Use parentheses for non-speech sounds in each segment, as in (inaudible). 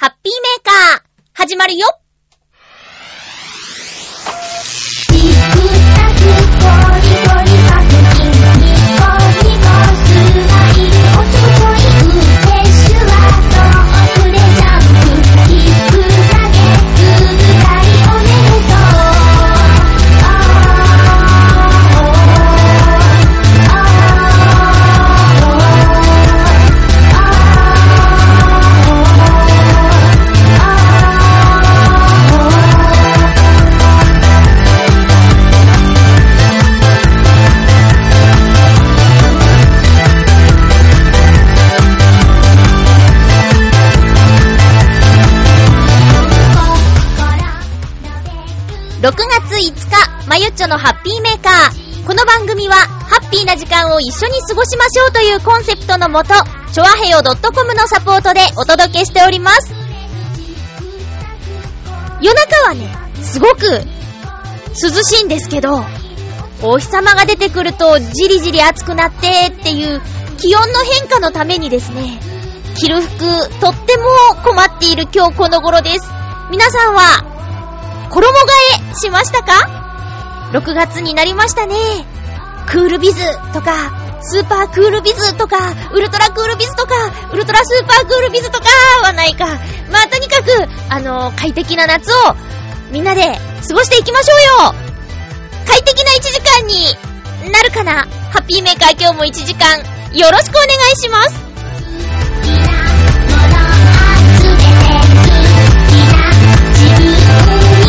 ハッピーメーカー、始まるよ。ゆっちょのハッピーメーカー。この番組は、ハッピーな時間を一緒に過ごしましょうというコンセプトのもと、ちょわへよ .com のサポートでお届けしております。夜中はね、すごく涼しいんですけど、お日様が出てくるとじりじり暑くなってっていう気温の変化のためにですね、着る服、とっても困っている今日この頃です。皆さんは衣替えしましたか？?6 月になりましたね。クールビズとか、スーパークールビズとか、ウルトラクールビズとか、ウルトラスーパークールビズとかはないか。まあ、とにかく、あの快適な夏をみんなで過ごしていきましょうよ快適な1時間になるかなハッピーメーカー今日も1時間よろしくお願いしますして、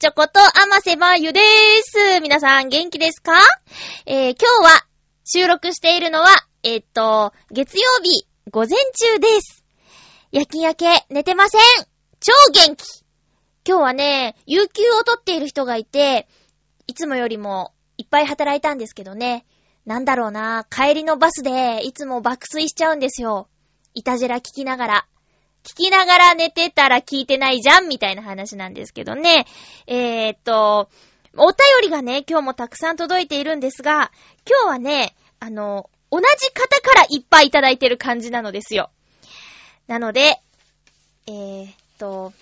ちょこと、あませまゆでーす。皆さん元気ですか？えー、今日は収録しているのは、えー、っと、月曜日、午前中です。夜勤明け、寝てません。超元気。今日はね、有給を取っている人がいて、いつもよりもいっぱい働いたんですけどね。なんだろうな、帰りのバスでいつも爆睡しちゃうんですよ。いたじら聞きながら。聞きながら寝てたら聞いてないじゃんみたいな話なんですけどね。えー、っと、お便りがね、今日もたくさん届いているんですが、今日はね、あの、同じ方からいっぱいいただいてる感じなのですよ。なので、えー、っと、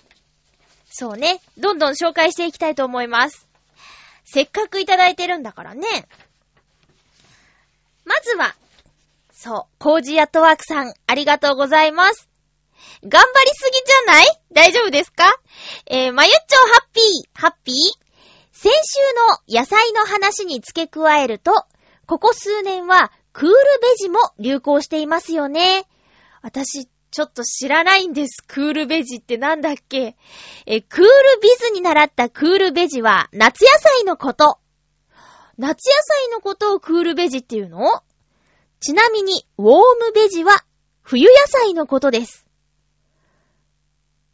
そうね、どんどん紹介していきたいと思います。せっかくいただいてるんだからね。まずは、そう、コージーアットワークさん、ありがとうございます。頑張りすぎじゃない？大丈夫ですか？えー、まゆっちょハッピー、ハッピー？先週の野菜の話に付け加えると、ここ数年はクールベジも流行していますよね。私、ちょっと知らないんです。クールベジってなんだっけ？え、クールビズに習ったクールベジは夏野菜のこと。夏野菜のことをクールベジっていうの？ちなみに、ウォームベジは冬野菜のことです。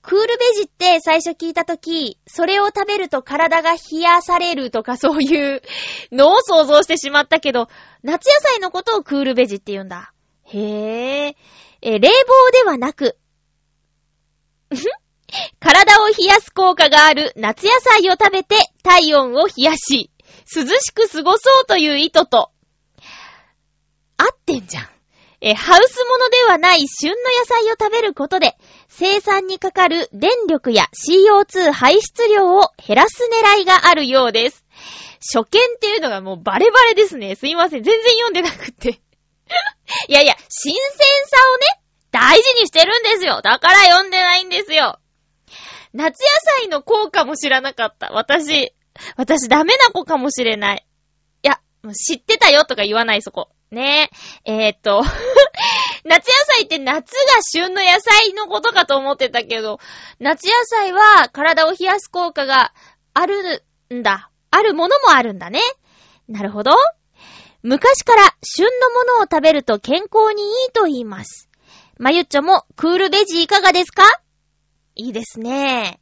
クールベジって最初聞いたとき、それを食べると体が冷やされるとかそういうのを想像してしまったけど、夏野菜のことをクールベジって言うんだ。へえ。え、冷房ではなく、(laughs) 体を冷やす効果がある夏野菜を食べて体温を冷やし、涼しく過ごそうという意図と、合ってんじゃん。え、ハウス物ではない旬の野菜を食べることで、生産にかかる電力や CO2 排出量を減らす狙いがあるようです。初見っていうのがもうバレバレですね。すいません。全然読んでなくて (laughs) いやいや、新鮮さをね、大事にしてるんですよ。だから読んでないんですよ。夏野菜の効果も知らなかった。私、私ダメな子かもしれない。いや、知ってたよとか言わないそこ。ねえ。えー、っ (laughs) と夏野菜って夏が旬の野菜のことかと思ってたけど、夏野菜は体を冷やす効果があるんだ。あるものもあるんだね。なるほど。昔から旬のものを食べると健康にいいと言います。まゆっちょもクールベジいかがですか？いいですね。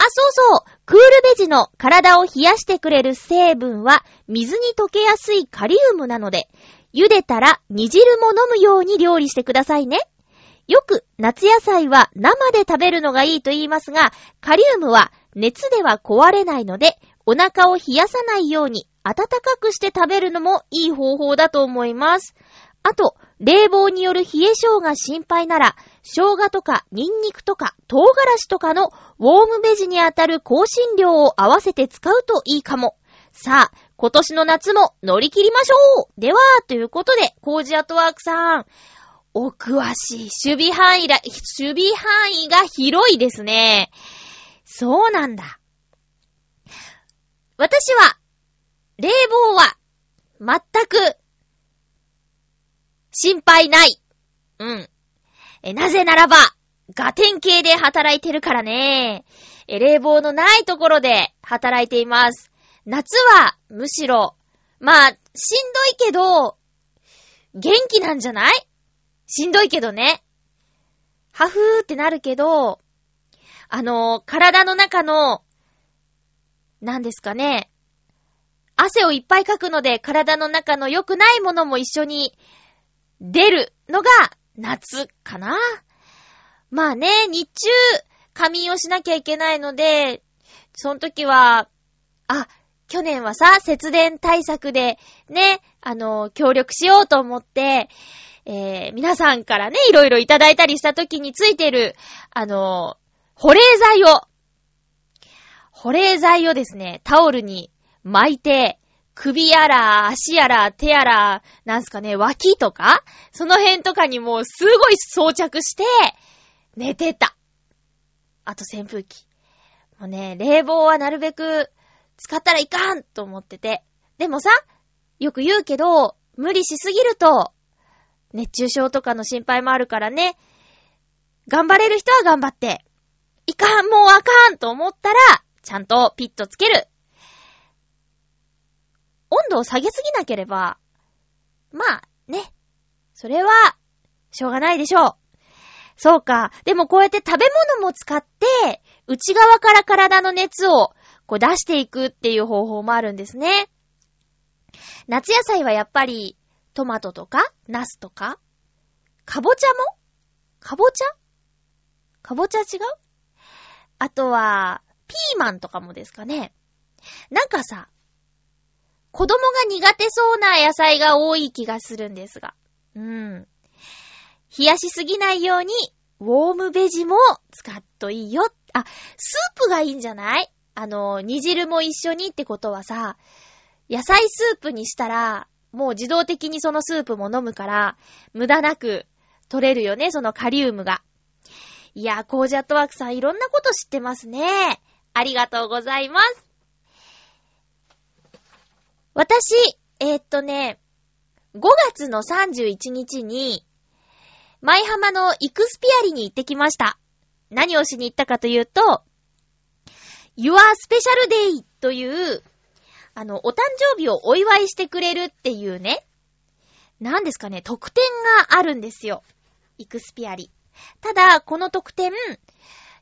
あ、そうそう。クールベジの体を冷やしてくれる成分は水に溶けやすいカリウムなので、茹でたら煮汁も飲むように料理してくださいね。よく夏野菜は生で食べるのがいいと言いますが、カリウムは熱では壊れないので、お腹を冷やさないように温かくして食べるのもいい方法だと思います。あと、冷房による冷え性が心配なら、生姜とかニンニクとか唐辛子とかのウォームベジにあたる香辛料を合わせて使うといいかも。さあ、今年の夏も乗り切りましょうでは、ということで、コージアトワークさん、お詳しい。守備範囲だ、守備範囲が広いですね。そうなんだ。私は、冷房は、全く、心配ない。うん。え、なぜならば、ガテン系で働いてるからね。え、冷房のないところで働いています。夏は、むしろ、まあ、しんどいけど、元気なんじゃない？しんどいけどね。はふーってなるけど、あの、体の中の、何ですかね。汗をいっぱいかくので、体の中の良くないものも一緒に出るのが夏かな。まあね、日中、仮眠をしなきゃいけないので、その時は、あ、去年はさ、節電対策で、ね、あの、協力しようと思って、えー、皆さんからね、いろいろいただいたりした時についてる、あの、保冷剤を、保冷剤をですね、タオルに巻いて、首やら、足やら、手やら、なんすかね、脇とかその辺とかにもうすごい装着して、寝てた。あと扇風機。もうね、冷房はなるべく使ったらいかんと思ってて。でもさ、よく言うけど、無理しすぎると、熱中症とかの心配もあるからね。頑張れる人は頑張って。いかん、もうあかんと思ったら、ちゃんとピッとつける。温度を下げすぎなければ、まあ、ね。それは、しょうがないでしょう。そうか。でもこうやって食べ物も使って、内側から体の熱をこう出していくっていう方法もあるんですね。夏野菜はやっぱり、トマトとか、ナスとか、かぼちゃも？かぼちゃ？かぼちゃ違う？あとは、ピーマンとかもですかね。なんかさ、子供が苦手そうな野菜が多い気がするんですが。うん。冷やしすぎないように、ウォームベジも使っといいよ。あ、スープがいいんじゃない？あの、煮汁も一緒にってことはさ、野菜スープにしたら、もう自動的にそのスープも飲むから、無駄なく取れるよね、そのカリウムが。いやー、コージャットワークさんいろんなこと知ってますね。ありがとうございます。私、えー、っとね、5月の31日に、舞浜のイクスピアリに行ってきました。何をしに行ったかというと、Your Special Day という、あの、お誕生日をお祝いしてくれるっていうね、何ですかね、特典があるんですよ。イクスピアリ。ただ、この特典、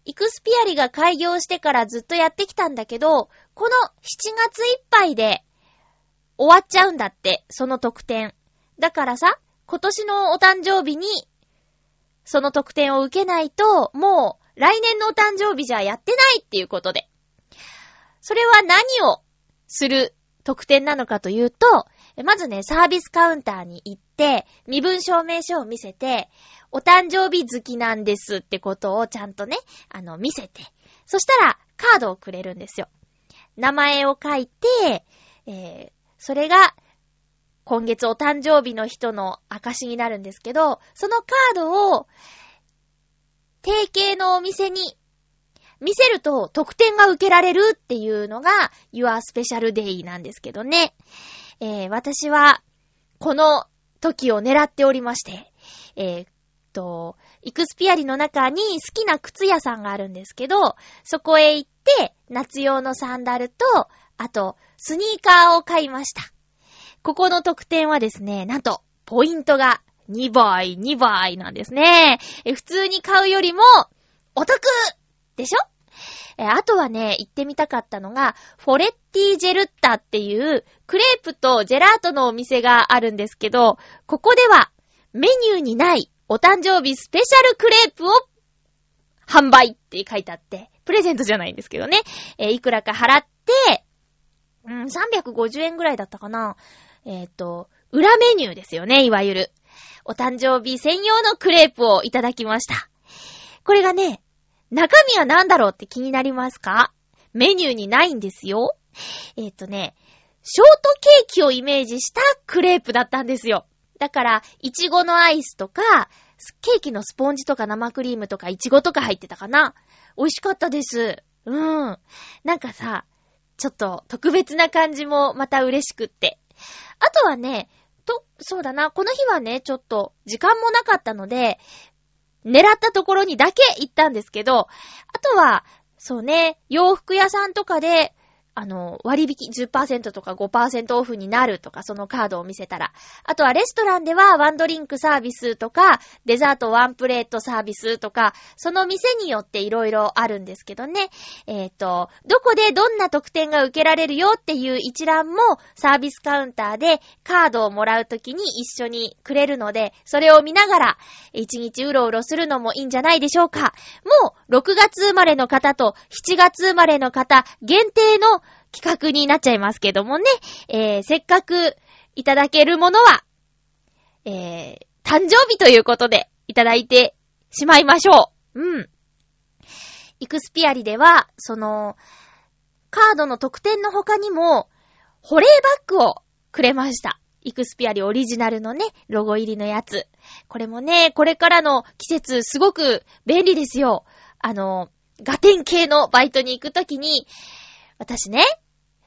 イクスピアリが開業してからずっとやってきたんだけど、この7月いっぱいで終わっちゃうんだって、その特典。だからさ、今年のお誕生日に、その特典を受けないと、もう来年のお誕生日じゃやってないっていうことで。それは何をする特典なのかというと、まずね、サービスカウンターに行って、身分証明書を見せて、お誕生日好きなんですってことをちゃんとね、あの、見せて。そしたら、カードをくれるんですよ。名前を書いて、えー、それが、今月お誕生日の人の証になるんですけど、そのカードを、定型のお店に見せると特典が受けられるっていうのが Your Special Day なんですけどね。えー、私は、この時を狙っておりまして、えー、と、イクスピアリの中に好きな靴屋さんがあるんですけど、そこへ行って、夏用のサンダルと、あと、スニーカーを買いました。ここの特典はですね、なんと、ポイントが2倍、2倍なんですね。え普通に買うよりも、お得でしょ？えー、あとはね、行ってみたかったのが、フォレッティジェルッタっていうクレープとジェラートのお店があるんですけど、ここではメニューにないお誕生日スペシャルクレープを販売って書いてあって、プレゼントじゃないんですけどね。えー、いくらか払って、うん、350円ぐらいだったかな。えっ、ー、と、裏メニューですよね、いわゆる。お誕生日専用のクレープをいただきました。これがね、中身は何だろうって気になりますか？メニューにないんですよ。えっ、ー、とね、ショートケーキをイメージしたクレープだったんですよ。だから、いちごのアイスとか、ケーキのスポンジとか生クリームとかいちごとか入ってたかな美味しかったです。うん。なんかさ、ちょっと特別な感じもまた嬉しくって。あとはね、と、そうだな、この日はね、ちょっと時間もなかったので、狙ったところにだけ行ったんですけど、あとは、そうね、洋服屋さんとかで、あの、割引10%とか5%オフになるとか、そのカードを見せたら。あとはレストランではワンドリンクサービスとか、デザートワンプレートサービスとか、その店によっていろいろあるんですけどね。えっ、ー、と、どこでどんな特典が受けられるよっていう一覧もサービスカウンターでカードをもらうときに一緒にくれるので、それを見ながら一日うろうろするのもいいんじゃないでしょうか。もう6月生まれの方と7月生まれの方限定の企画になっちゃいますけどもね、えー、せっかくいただけるものは、えー、誕生日ということでいただいてしまいましょう。うん。イクスピアリでは、その、カードの特典の他にも、保冷バッグをくれました。イクスピアリオリジナルのね、ロゴ入りのやつ。これもね、これからの季節すごく便利ですよ。あの、ガテン系のバイトに行くときに、私ね、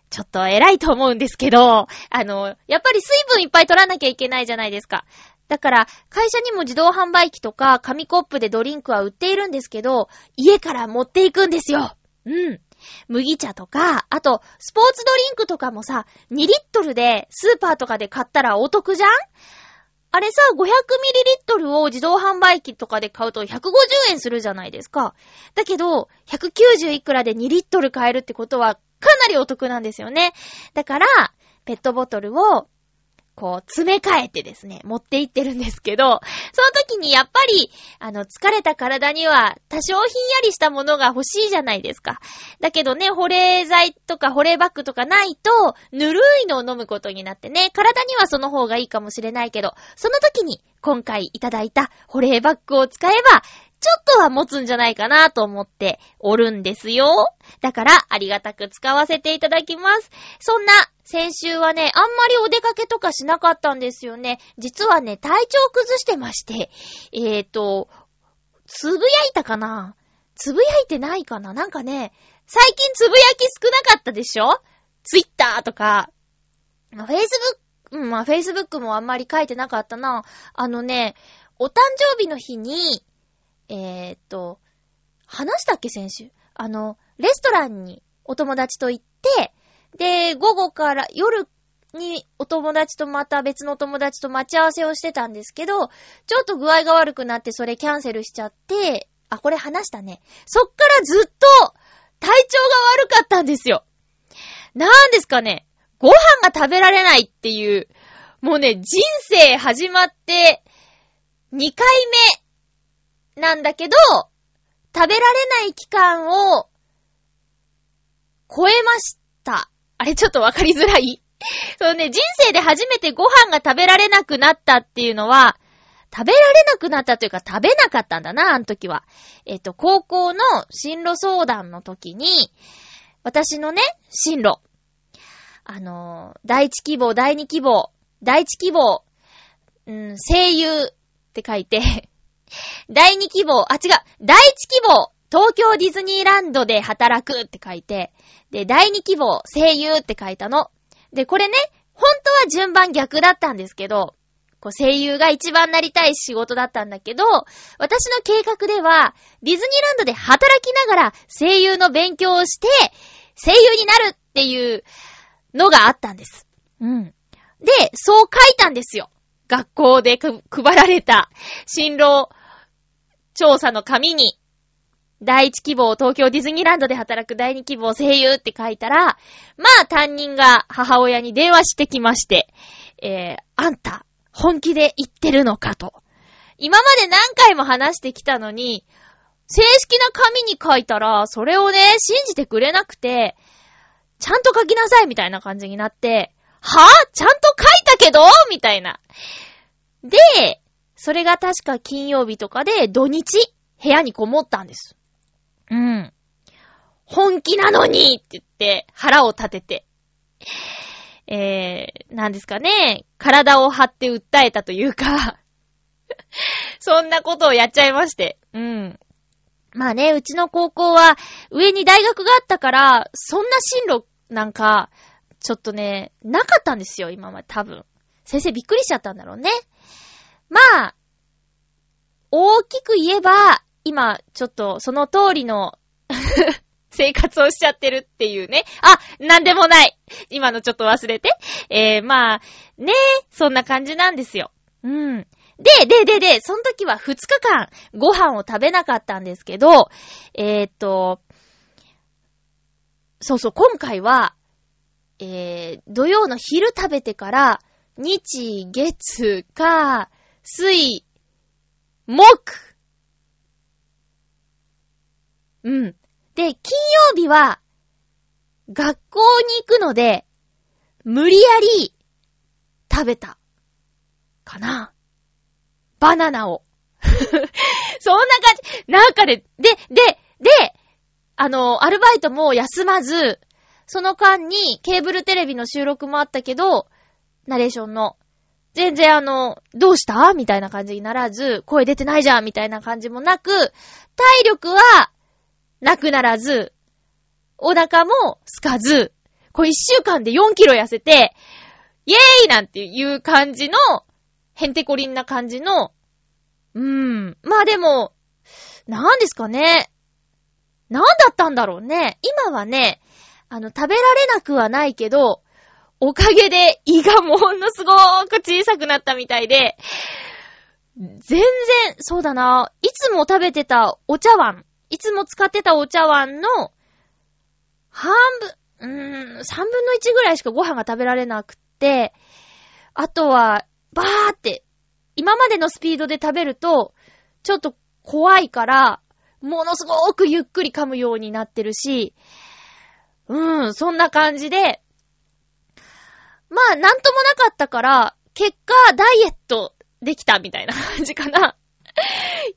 ちょっと偉いと思うんですけど、あの、やっぱり水分いっぱい取らなきゃいけないじゃないですか。だから、会社にも自動販売機とか紙コップでドリンクは売っているんですけど、家から持っていくんですよ。うん。麦茶とか、あと、スポーツドリンクとかもさ、2リットルでスーパーとかで買ったらお得じゃん？あれさ、500ml を自動販売機とかで買うと150円するじゃないですか。だけど、190いくらで 2L 買えるってことは、かなりお得なんですよね。だから、ペットボトルをこう、詰め替えてですね、持って行ってるんですけど、その時にやっぱり、あの、疲れた体には多少ひんやりしたものが欲しいじゃないですか。だけどね、保冷剤とか保冷バッグとかないと、ぬるいのを飲むことになってね、体にはその方がいいかもしれないけど、その時に今回いただいた保冷バッグを使えば、ちょっとは持つんじゃないかなと思っておるんですよ。だから、ありがたく使わせていただきます。そんな、先週はね、あんまりお出かけとかしなかったんですよね。実はね、体調崩してまして、えーと、つぶやいたかな？つぶやいてないかな？なんかね、最近つぶやき少なかったでしょ？ツイッターとか、フェイスブック、うん、まあ、フェイスブックもあんまり書いてなかったな。あのね、お誕生日の日に、えー、っと、話したっけ先週？あの、レストランにお友達と行って、で、午後から夜にお友達とまた別のお友達と待ち合わせをしてたんですけど、ちょっと具合が悪くなってそれキャンセルしちゃって、あ、これ話したね。そっからずっと体調が悪かったんですよ。なんですかね。ご飯が食べられないっていう、もうね、人生始まって2回目なんだけど、食べられない期間を超えました。あれちょっとわかりづらい (laughs) そうね、人生で初めてご飯が食べられなくなったっていうのは、食べられなくなったというか食べなかったんだな、あの時は。えっと、高校の進路相談の時に、私のね、進路。あの第一希望、第二希望、第一希望、うん、声優って書いて第二希望、あ、違う、第一希望、東京ディズニーランドで働くって書いて、で、第二希望、声優って書いたの。で、これね、本当は順番逆だったんですけど、こう声優が一番なりたい仕事だったんだけど、私の計画では、ディズニーランドで働きながら声優の勉強をして、声優になるっていうのがあったんです。うん。で、そう書いたんですよ。学校で配られた進路調査の紙に。第一希望、東京ディズニーランドで働く第二希望、声優って書いたら、まあ担任が母親に電話してきまして、えー、あんた、本気で言ってるのかと。今まで何回も話してきたのに、正式な紙に書いたら、それをね、信じてくれなくて、ちゃんと書きなさいみたいな感じになって、はぁちゃんと書いたけど？みたいな。で、それが確か金曜日とかで土日、部屋にこもったんです。うん。本気なのにって言って腹を立てて。えー、なんですかね、体を張って訴えたというか (laughs) そんなことをやっちゃいまして。うん。まあね、うちの高校は上に大学があったから、そんな進路なんか、ちょっとね、なかったんですよ、今まで多分。先生びっくりしちゃったんだろうね。まあ、大きく言えば、今、ちょっとその通りの (laughs) 生活をしちゃってるっていうね。あ、なんでもない。今のちょっと忘れて。えー、まあ、ねそんな感じなんですよ。うん。で、で、で、で、その時は2日間ご飯を食べなかったんですけど、えー、っと、そうそう、今回は、えー、土曜の昼食べてから、日、月、火、水、木。うん。で、金曜日は、学校に行くので、無理やり、食べた。かな。バナナを。(laughs) そんな感じ。なんかね、で、で、で、あの、アルバイトも休まず、その間にケーブルテレビの収録もあったけど、ナレーションの。全然あの、どうした？みたいな感じにならず、声出てないじゃん？みたいな感じもなく、体力は、なくならず、お腹もすかず、これ一週間で4キロ痩せて、イェーイなんていう感じの、ヘンテコリンな感じの、うーん。まあでも、なんですかね？なんだったんだろうね？今はね、あの、食べられなくはないけど、おかげで胃がものすごーく小さくなったみたいで、全然、そうだな、いつも食べてたお茶碗、いつも使ってたお茶碗の、半分、うーん、三分の一ぐらいしかご飯が食べられなくって、あとは、バーって、今までのスピードで食べると、ちょっと怖いから、ものすごくゆっくり噛むようになってるし、うん、そんな感じで、まあ、なんともなかったから、結果、ダイエットできたみたいな (laughs) 感じかな。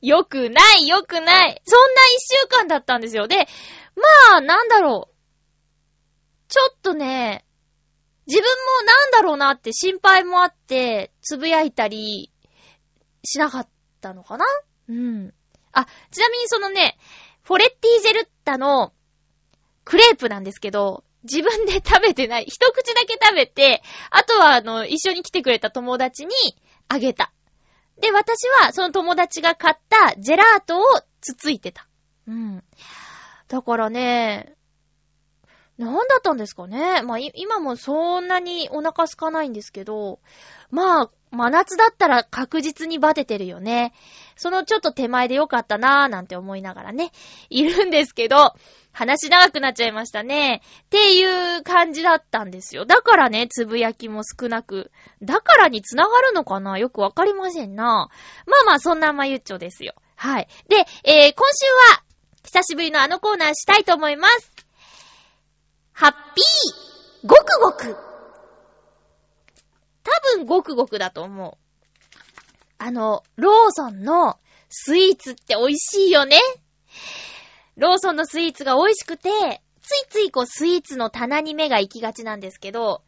よくない、よくない。そんな一週間だったんですよ。で、まあ、なんだろう。ちょっとね、自分もなんだろうなって心配もあって、つぶやいたりしなかったのかなうん。あ、ちなみにそのね、フォレッティジェルッタのクレープなんですけど、自分で食べてない。一口だけ食べて、あとはあの、一緒に来てくれた友達にあげた。で、私はその友達が買ったジェラートをつついてた。うん。だからね、なんだったんですかね。まあ、今もそんなにお腹空かないんですけど、まあ、真夏だったら確実にバテてるよね。そのちょっと手前でよかったなーなんて思いながらね、いるんですけど、話長くなっちゃいましたね。っていう感じだったんですよ。だからね、つぶやきも少なく。だからに繋がるのかな？よくわかりませんな。まあまあ、そんなまゆっちょですよ。はい。で、えー、今週は、久しぶりのあのコーナーしたいと思います。ハッピーごくごく多分ごくごくだと思う。あの、ローソンのスイーツって美味しいよね。ローソンのスイーツが美味しくて、ついついこうスイーツの棚に目が行きがちなんですけど、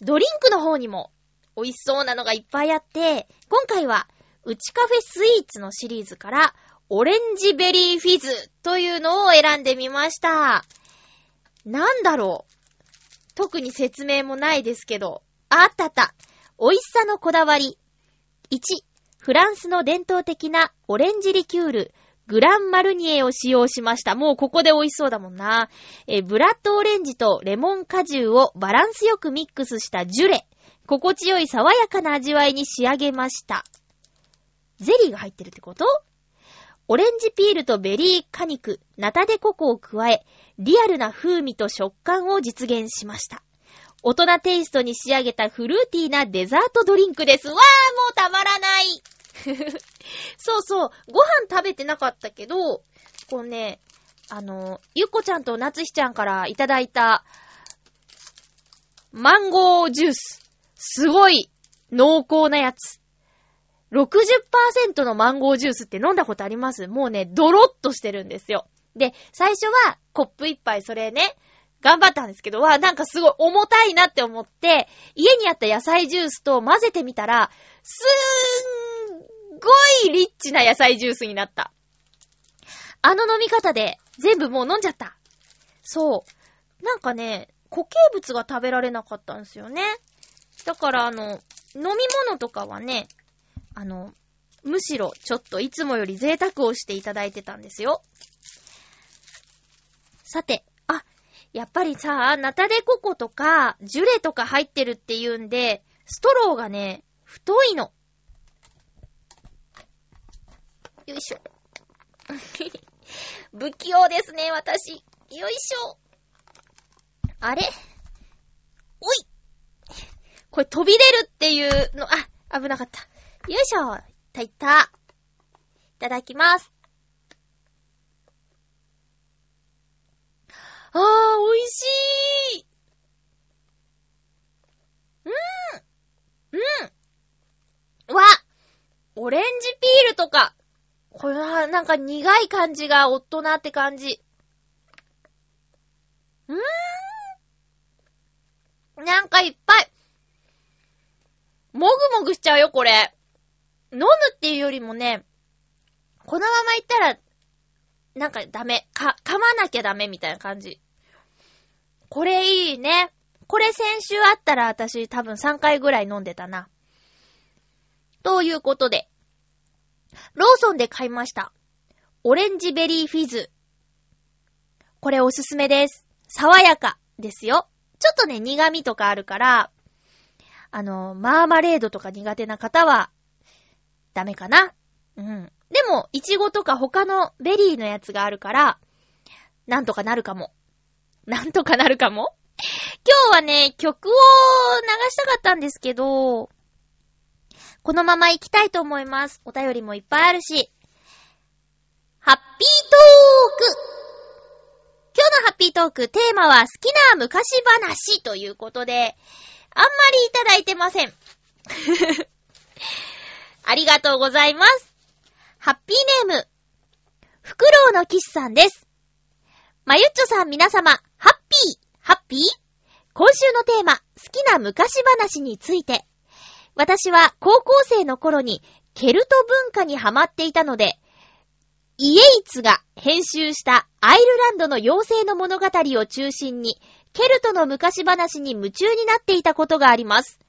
ドリンクの方にも美味しそうなのがいっぱいあって、今回は、うちカフェスイーツのシリーズから、オレンジベリーフィズというのを選んでみました。なんだろう。特に説明もないですけど、あったあった。美味しさのこだわり。1、フランスの伝統的なオレンジリキュール、グランマルニエを使用しました。もうここで美味しそうだもんな。えブラッドオレンジとレモン果汁をバランスよくミックスしたジュレ。心地よい爽やかな味わいに仕上げました。ゼリーが入ってるってこと？オレンジピールとベリー果肉、ナタデココを加え、リアルな風味と食感を実現しました。大人テイストに仕上げたフルーティーなデザートドリンクです。わー、もうたまらない (laughs) そうそう、ご飯食べてなかったけど、こうね、あの、ゆっこちゃんとなつひちゃんからいただいた、マンゴージュース。すごい濃厚なやつ。60%のマンゴージュースって飲んだことあります？もうね、ドロッとしてるんですよ。で、最初はコップ一杯それね、頑張ったんですけど、わ、なんかすごい重たいなって思って、家にあった野菜ジュースと混ぜてみたら、すーんごいリッチな野菜ジュースになった。あの飲み方で全部もう飲んじゃった。そう。なんかね、固形物が食べられなかったんですよね。だからあの、飲み物とかはね、あの、むしろちょっといつもより贅沢をしていただいてたんですよ。さて、やっぱりさ、ナタデココとか、ジュレとか入ってるっていうんで、ストローがね、太いの。よいしょ。(laughs) 不器用ですね、私。よいしょ。あれ？おいこれ飛び出るっていうの、あ、危なかった。よいしょ。いったいった。いただきます。あー、美味しいうーんうんわオレンジピールとか、これはなんか苦い感じが大人って感じ。うーんなんかいっぱい。もぐもぐしちゃうよ、これ。飲むっていうよりもね、このままいったら、なんかダメ。か、噛まなきゃダメみたいな感じ。これいいね。これ先週あったら私多分3回ぐらい飲んでたな。ということで、ローソンで買いました。オレンジベリーフィズ。これおすすめです。爽やかですよ。ちょっとね、苦味とかあるから、あの、マーマレードとか苦手な方は、ダメかな。うん。でも、イチゴとか他のベリーのやつがあるから、なんとかなるかも。なんとかなるかも？今日はね、曲を流したかったんですけど、このまま行きたいと思います。お便りもいっぱいあるし。ハッピートーク今日のハッピートーク、テーマは好きな昔話ということで、あんまりいただいてません。(laughs) ありがとうございます。ハッピーネーム、フクロウのキスさんです。まゆっちょさん皆様、ピー、ハッピー？今週のテーマ、好きな昔話について。私は高校生の頃にケルト文化にハマっていたので、イエイツが編集したアイルランドの妖精の物語を中心に、ケルトの昔話に夢中になっていたことがあります。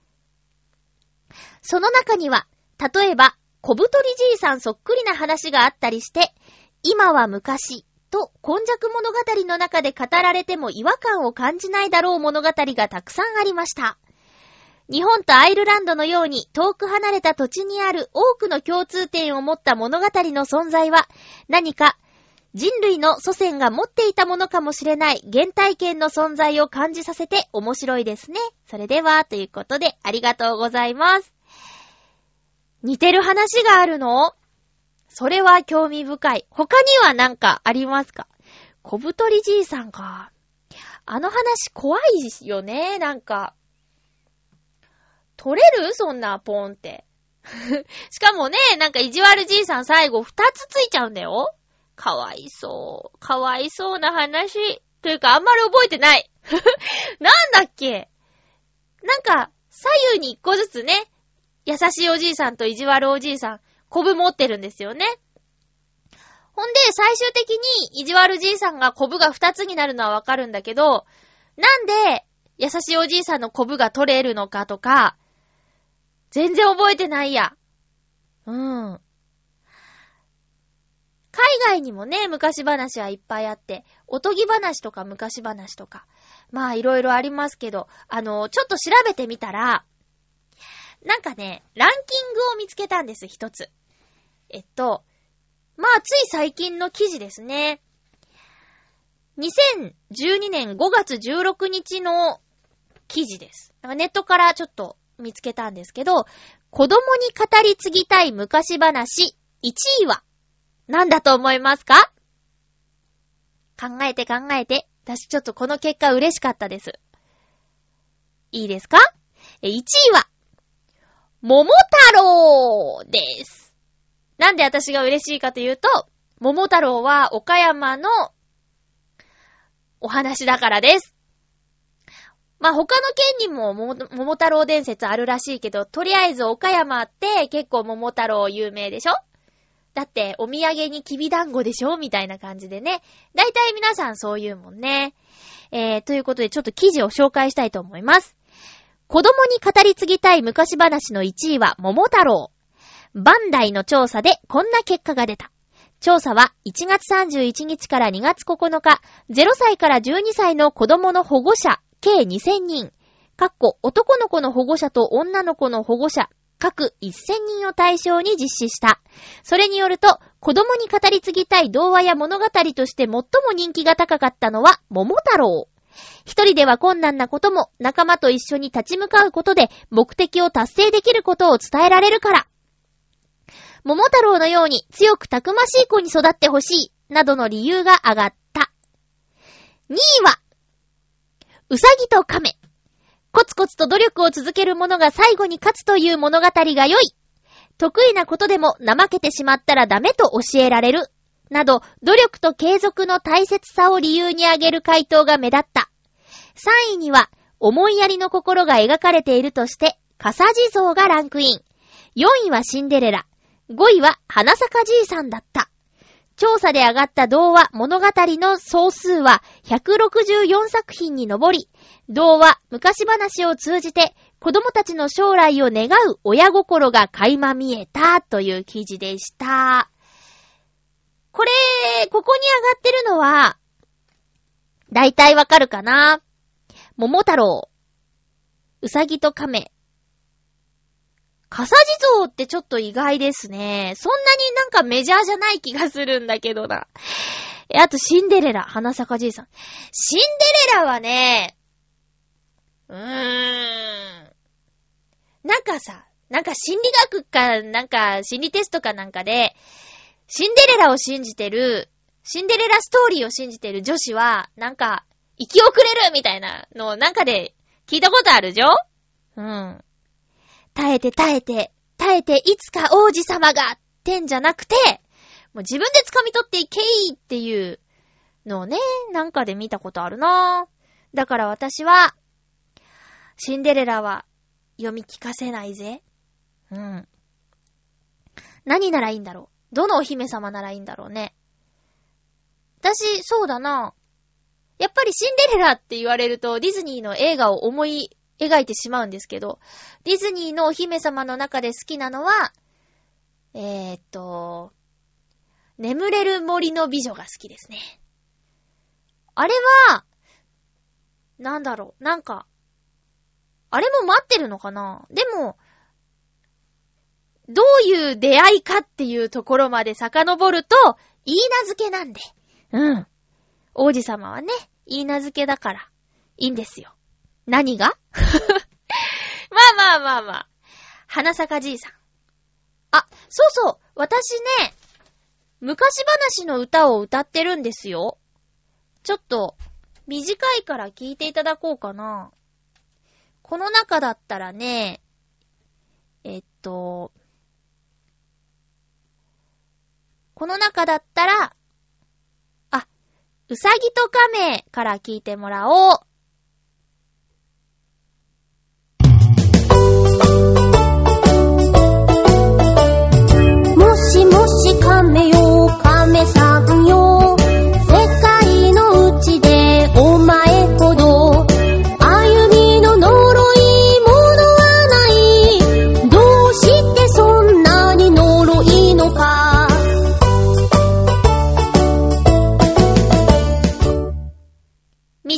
その中には、例えば、小太りじいさんそっくりな話があったりして、今は昔と今昔物語の中で語られても違和感を感じないだろう物語がたくさんありました。日本とアイルランドのように遠く離れた土地にある多くの共通点を持った物語の存在は何か人類の祖先が持っていたものかもしれない原体験の存在を感じさせて面白いですね。それでは、ということでありがとうございます。似てる話があるの？それは興味深い。他には何かありますか？小太りじいさんか。あの話怖いよね、なんか。取れる？そんなポンって。(laughs) しかもね、なんか意地悪じいさん最後二つついちゃうんだよ。かわいそう。かわいそうな話。というかあんまり覚えてない。(laughs) なんだっけ？なんか、左右に一個ずつね、優しいおじいさんと意地悪おじいさん、コブ持ってるんですよね。ほんで、最終的に意地悪じいさんがコブが二つになるのはわかるんだけど、なんで、優しいおじいさんのコブが取れるのかとか、全然覚えてないや。うん。海外にもね、昔話はいっぱいあって、おとぎ話とか昔話とか、まあいろいろありますけど、あの、ちょっと調べてみたら、なんかね、ランキングを見つけたんです、一つ。えっと、まあ、つい最近の記事ですね。2012年5月16日の記事です。ネットからちょっと見つけたんですけど、子供に語り継ぎたい昔話1位は何だと思いますか？考えて考えて。私ちょっとこの結果嬉しかったです。いいですか ?1 位は、桃太郎です。なんで私が嬉しいかというと、桃太郎は岡山のお話だからです。まあ、他の県にも桃太郎伝説あるらしいけど、とりあえず岡山って結構桃太郎有名でしょ？だって、お土産にきび団子でしょ？みたいな感じでね。だいたい皆さんそう言うもんね。えー、ということでちょっと記事を紹介したいと思います。子供に語り継ぎたい昔話の1位は桃太郎。バンダイの調査でこんな結果が出た。調査は1月31日から2月9日、0歳から12歳の子供の保護者計2000人、かっこ男の子の保護者と女の子の保護者各1000人を対象に実施した。それによると、子供に語り継ぎたい童話や物語として最も人気が高かったのは、桃太郎。一人では困難なことも仲間と一緒に立ち向かうことで目的を達成できることを伝えられるから。桃太郎のように強くたくましい子に育ってほしい、などの理由が上がった。2位は、うさぎと亀。コツコツと努力を続ける者が最後に勝つという物語が良い。得意なことでも怠けてしまったらダメと教えられる。など、努力と継続の大切さを理由に挙げる回答が目立った。3位には、思いやりの心が描かれているとして、笠地蔵がランクイン。4位はシンデレラ。5位は花坂じいさんだった。調査で上がった童話物語の総数は164作品に上り、童話昔話を通じて子供たちの将来を願う親心が垣間見えたという記事でした。これ、ここに上がってるのは、だいたいわかるかな？桃太郎、うさぎと亀、笠地蔵ってちょっと意外ですね。そんなになんかメジャーじゃない気がするんだけどな。え、あとシンデレラ、花坂じいさん。シンデレラはね、うーん。なんかさ、なんか心理学か、なんか心理テストかなんかで、シンデレラを信じてる、シンデレラストーリーを信じてる女子は、なんか、生き遅れるみたいなのをなんかで聞いたことあるじょ？うん。耐えて耐えて、耐えていつか王子様がってんじゃなくて、もう自分で掴み取っていけいっていうのをね、なんかで見たことあるなぁ。だから私は、シンデレラは読み聞かせないぜ。うん。何ならいいんだろうどのお姫様ならいいんだろうね。私、そうだなぁやっぱりシンデレラって言われるとディズニーの映画を思い描いてしまうんですけど、ディズニーのお姫様の中で好きなのは、えー、っと、眠れる森の美女が好きですね。あれは、なんだろう、なんか、あれも待ってるのかな？でも、どういう出会いかっていうところまで遡ると、言い名付けなんで。うん。王子様はね、言い名付けだから、いいんですよ。何が？(laughs) まあまあまあまあ。花坂じいさん。あ、そうそう。私ね、昔話の歌を歌ってるんですよ。ちょっと、短いから聞いていただこうかな。この中だったらね、えっと、この中だったら、あ、うさぎと亀から聞いてもらおう。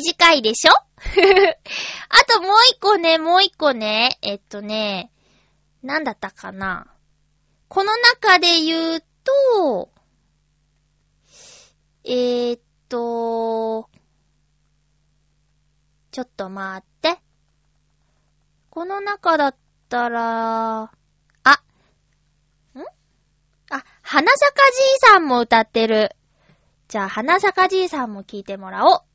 短いでしょ？(laughs) あともう一個ね、もう一個ね、えっとね、なんだったかな？この中で言うと、えー、っと、ちょっと待って。この中だったら、あ、ん？あ、花坂じいさんも歌ってる。じゃあ、花坂じいさんも聞いてもらおう。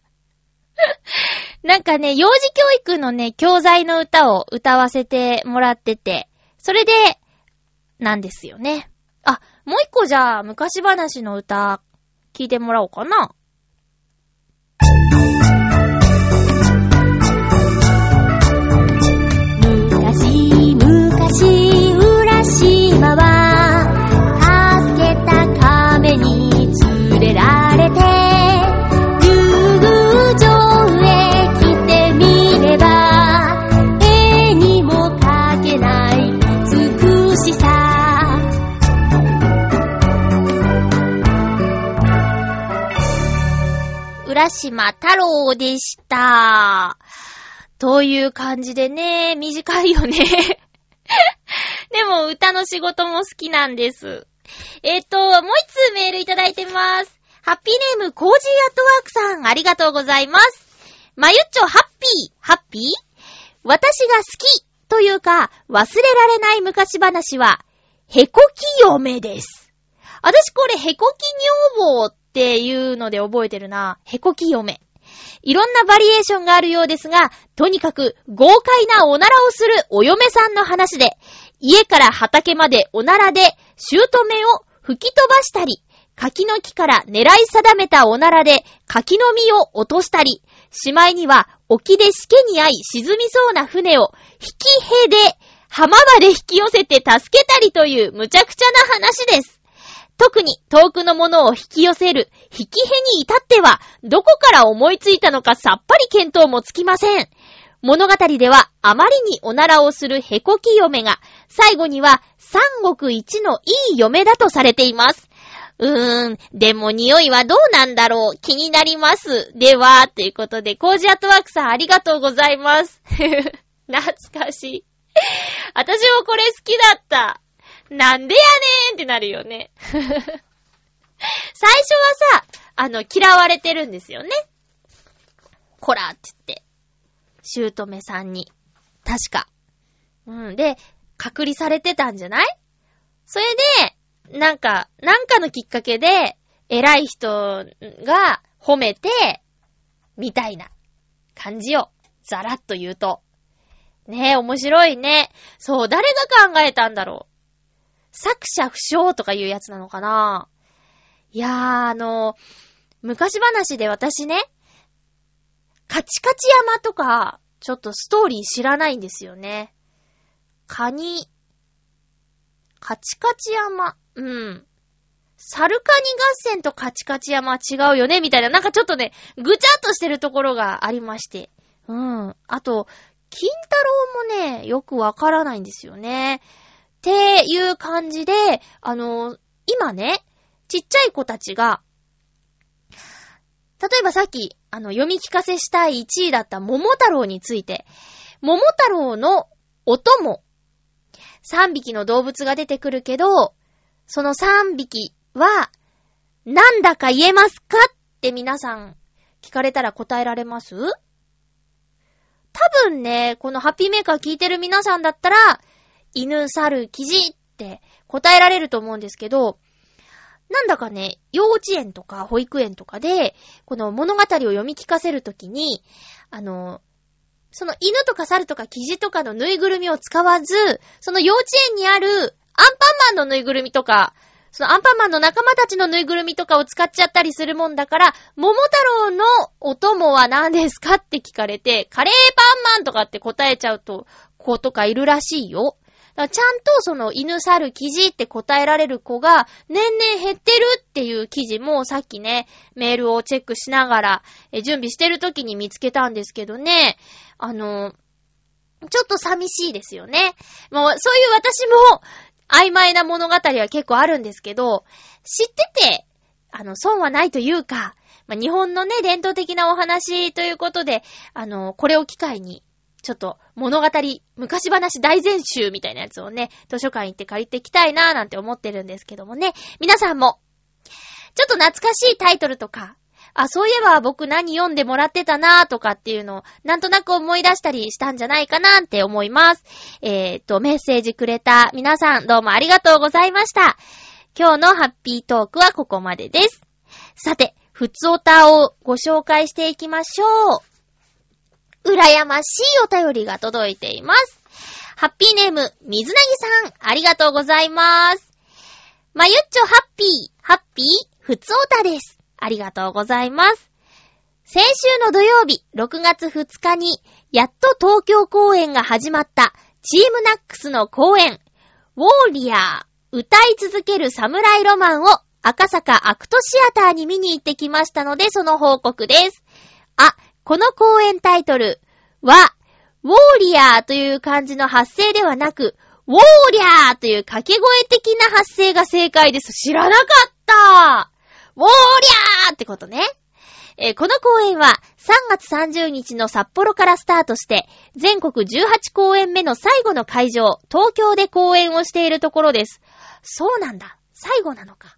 (laughs) なんかね、幼児教育のね、教材の歌を歌わせてもらってて、それで、なんですよね。あ、もう一個じゃあ、昔話の歌、聞いてもらおうかな。島太郎でした。という感じでね、短いよね (laughs) でも歌の仕事も好きなんです。えっ、ー、と、もう一通メールいただいてます。ハッピーネームコージーアットワークさん、ありがとうございます。まゆっちょハッピー、ハッピー？私が好きというか、忘れられない昔話は、へこき嫁です。私これへこき女房っっていうので覚えてるな。へこき嫁。いろんなバリエーションがあるようですが、とにかく豪快なおならをするお嫁さんの話で、家から畑までおならで、姑を吹き飛ばしたり、柿の木から狙い定めたおならで柿の実を落としたり、しまいには沖でしけに遭い沈みそうな船を引きへで浜まで引き寄せて助けたりという無茶苦茶な話です。特に遠くのものを引き寄せる、引きへに至っては、どこから思いついたのかさっぱり見当もつきません。物語では、あまりにおならをするへこき嫁が、最後には、三国一のいい嫁だとされています。うーん、でも匂いはどうなんだろう気になります。では、ということで、コージアットワークさんありがとうございます。(laughs) 懐かしい。私もこれ好きだった。なんでやねーんってなるよね。(laughs) 最初はさ、あの、嫌われてるんですよね。こらって言って。姑さんに。確か。うん。で、隔離されてたんじゃない？それで、なんか、なんかのきっかけで、偉い人が褒めて、みたいな感じを、ざらっと言うと。ねえ、面白いね。そう、誰が考えたんだろう。作者不詳とかいうやつなのかないやー、あの、昔話で私ね、カチカチ山とか、ちょっとストーリー知らないんですよね。カニ、カチカチ山、うん。サルカニ合戦とカチカチ山は違うよね？みたいな、なんかちょっとね、ぐちゃっとしてるところがありまして。うん。あと、金太郎もね、よくわからないんですよね。っていう感じで、あの、今ね、ちっちゃい子たちが、例えばさっき、あの、読み聞かせしたい1位だった桃太郎について、桃太郎の音も、3匹の動物が出てくるけど、その3匹は、なんだか言えますかって皆さん聞かれたら答えられます？多分ね、このハッピーメーカー聞いてる皆さんだったら、犬、猿、キジって答えられると思うんですけど、なんだかね、幼稚園とか保育園とかで、この物語を読み聞かせるときに、あの、その犬とか猿とかキジとかのぬいぐるみを使わず、その幼稚園にあるアンパンマンのぬいぐるみとか、そのアンパンマンの仲間たちのぬいぐるみとかを使っちゃったりするもんだから、桃太郎のお供は何ですかって聞かれて、カレーパンマンとかって答えちゃうと、子とかいるらしいよ。ちゃんとその犬猿記事って答えられる子が年々減ってるっていう記事もさっきね、メールをチェックしながら準備してる時に見つけたんですけどね、あの、ちょっと寂しいですよね。もうそういう私も曖昧な物語は結構あるんですけど、知ってて、あの、損はないというか、日本のね、伝統的なお話ということで、あの、これを機会にちょっと物語、昔話大全集みたいなやつをね、図書館行って借りてきたいなーなんて思ってるんですけどもね。皆さんも、ちょっと懐かしいタイトルとか、あ、そういえば僕何読んでもらってたなーとかっていうのを、なんとなく思い出したりしたんじゃないかなって思います。えー、っと、メッセージくれた皆さんどうもありがとうございました。今日のハッピートークはここまでです。さて、ふつおたをご紹介していきましょう。羨ましいお便りが届いています。ハッピーネーム、水なぎさん、ありがとうございます。まゆっちょハッピー、ハッピー、ふつおたです。ありがとうございます。先週の土曜日、6月2日に、やっと東京公演が始まった、チームナックスの公演、ウォーリアー、歌い続ける侍ロマンを赤坂アクトシアターに見に行ってきましたので、その報告です。あ、この公演タイトルは、ウォーリアーという漢字の発声ではなく、ウォーリャーという掛け声的な発声が正解です。知らなかったウォーリャーってことね。えー、この公演は3月30日の札幌からスタートして、全国18公演目の最後の会場、東京で公演をしているところです。そうなんだ。最後なのか。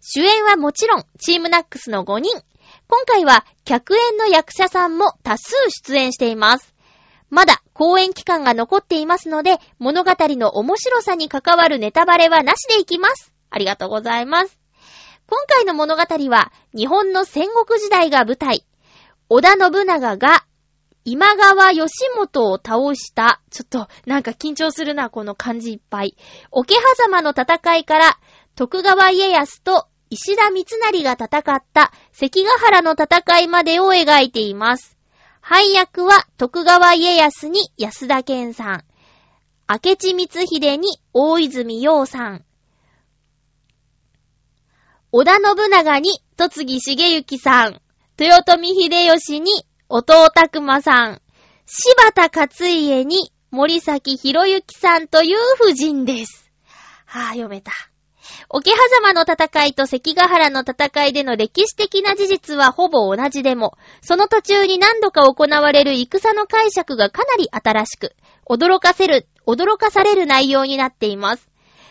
主演はもちろん、チームナックスの5人。今回は客演の役者さんも多数出演しています。まだ公演期間が残っていますので、物語の面白さに関わるネタバレはなしでいきます。ありがとうございます。今回の物語は、日本の戦国時代が舞台。織田信長が、今川義元を倒した、ちょっとなんか緊張するな、この漢字いっぱい。桶狭間の戦いから、徳川家康と石田三成が戦った関ヶ原の戦いまでを描いています。配役は徳川家康に安田健さん、明智光秀に大泉洋さん、織田信長に戸次重幸さん、豊臣秀吉に弟拓馬さん、柴田勝家に森崎博之さんという夫人です。はぁ、あ、読めた。桶狭間の戦いと関ヶ原の戦いでの歴史的な事実はほぼ同じでも、その途中に何度か行われる戦の解釈がかなり新しく、驚かせる、驚かされる内容になっています。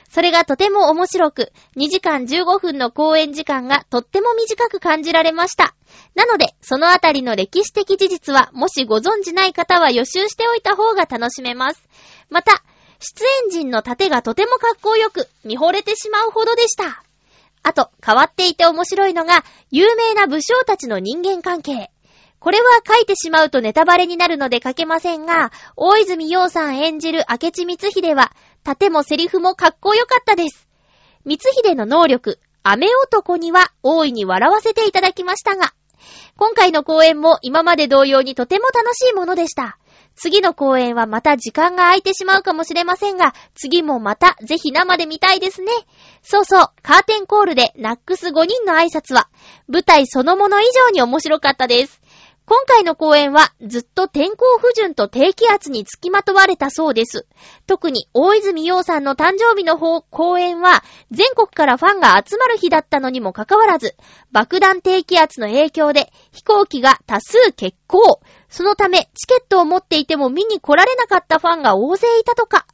それがとても面白く、2時間15分の公演時間がとっても短く感じられました。なので、そのあたりの歴史的事実は、もしご存じない方は予習しておいた方が楽しめます。また、出演陣の盾がとてもかっこよく、見惚れてしまうほどでした。あと、変わっていて面白いのが、有名な武将たちの人間関係。これは書いてしまうとネタバレになるので書けませんが、大泉洋さん演じる明智光秀は、盾もセリフもかっこよかったです。光秀の能力、雨男には大いに笑わせていただきましたが、今回の公演も今まで同様にとても楽しいものでした。次の公演はまた時間が空いてしまうかもしれませんが、次もまたぜひ生で見たいですね。そうそう、カーテンコールでナックス5人の挨拶は、舞台そのもの以上に面白かったです。今回の公演はずっと天候不順と低気圧につきまとわれたそうです。特に大泉洋さんの誕生日の公演は全国からファンが集まる日だったのにもかかわらず、爆弾低気圧の影響で飛行機が多数欠航。そのためチケットを持っていても見に来られなかったファンが大勢いたとか。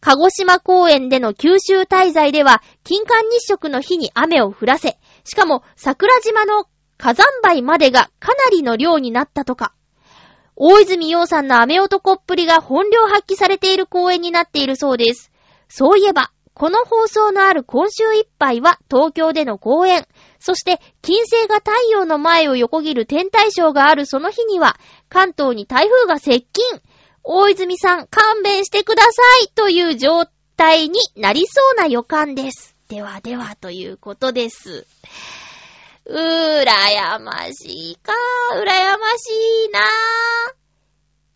鹿児島公園での九州滞在では、金環日食の日に雨を降らせ、しかも桜島の火山灰までがかなりの量になったとか。大泉洋さんの雨男っぷりが本領発揮されている公演になっているそうです。そういえば、この放送のある今週いっぱいは東京での公演、そして金星が太陽の前を横切る天体ショーがあるその日には、関東に台風が接近。大泉さん勘弁してくださいという状態になりそうな予感です。ではではということです。うーらやましいか、うらやましいな。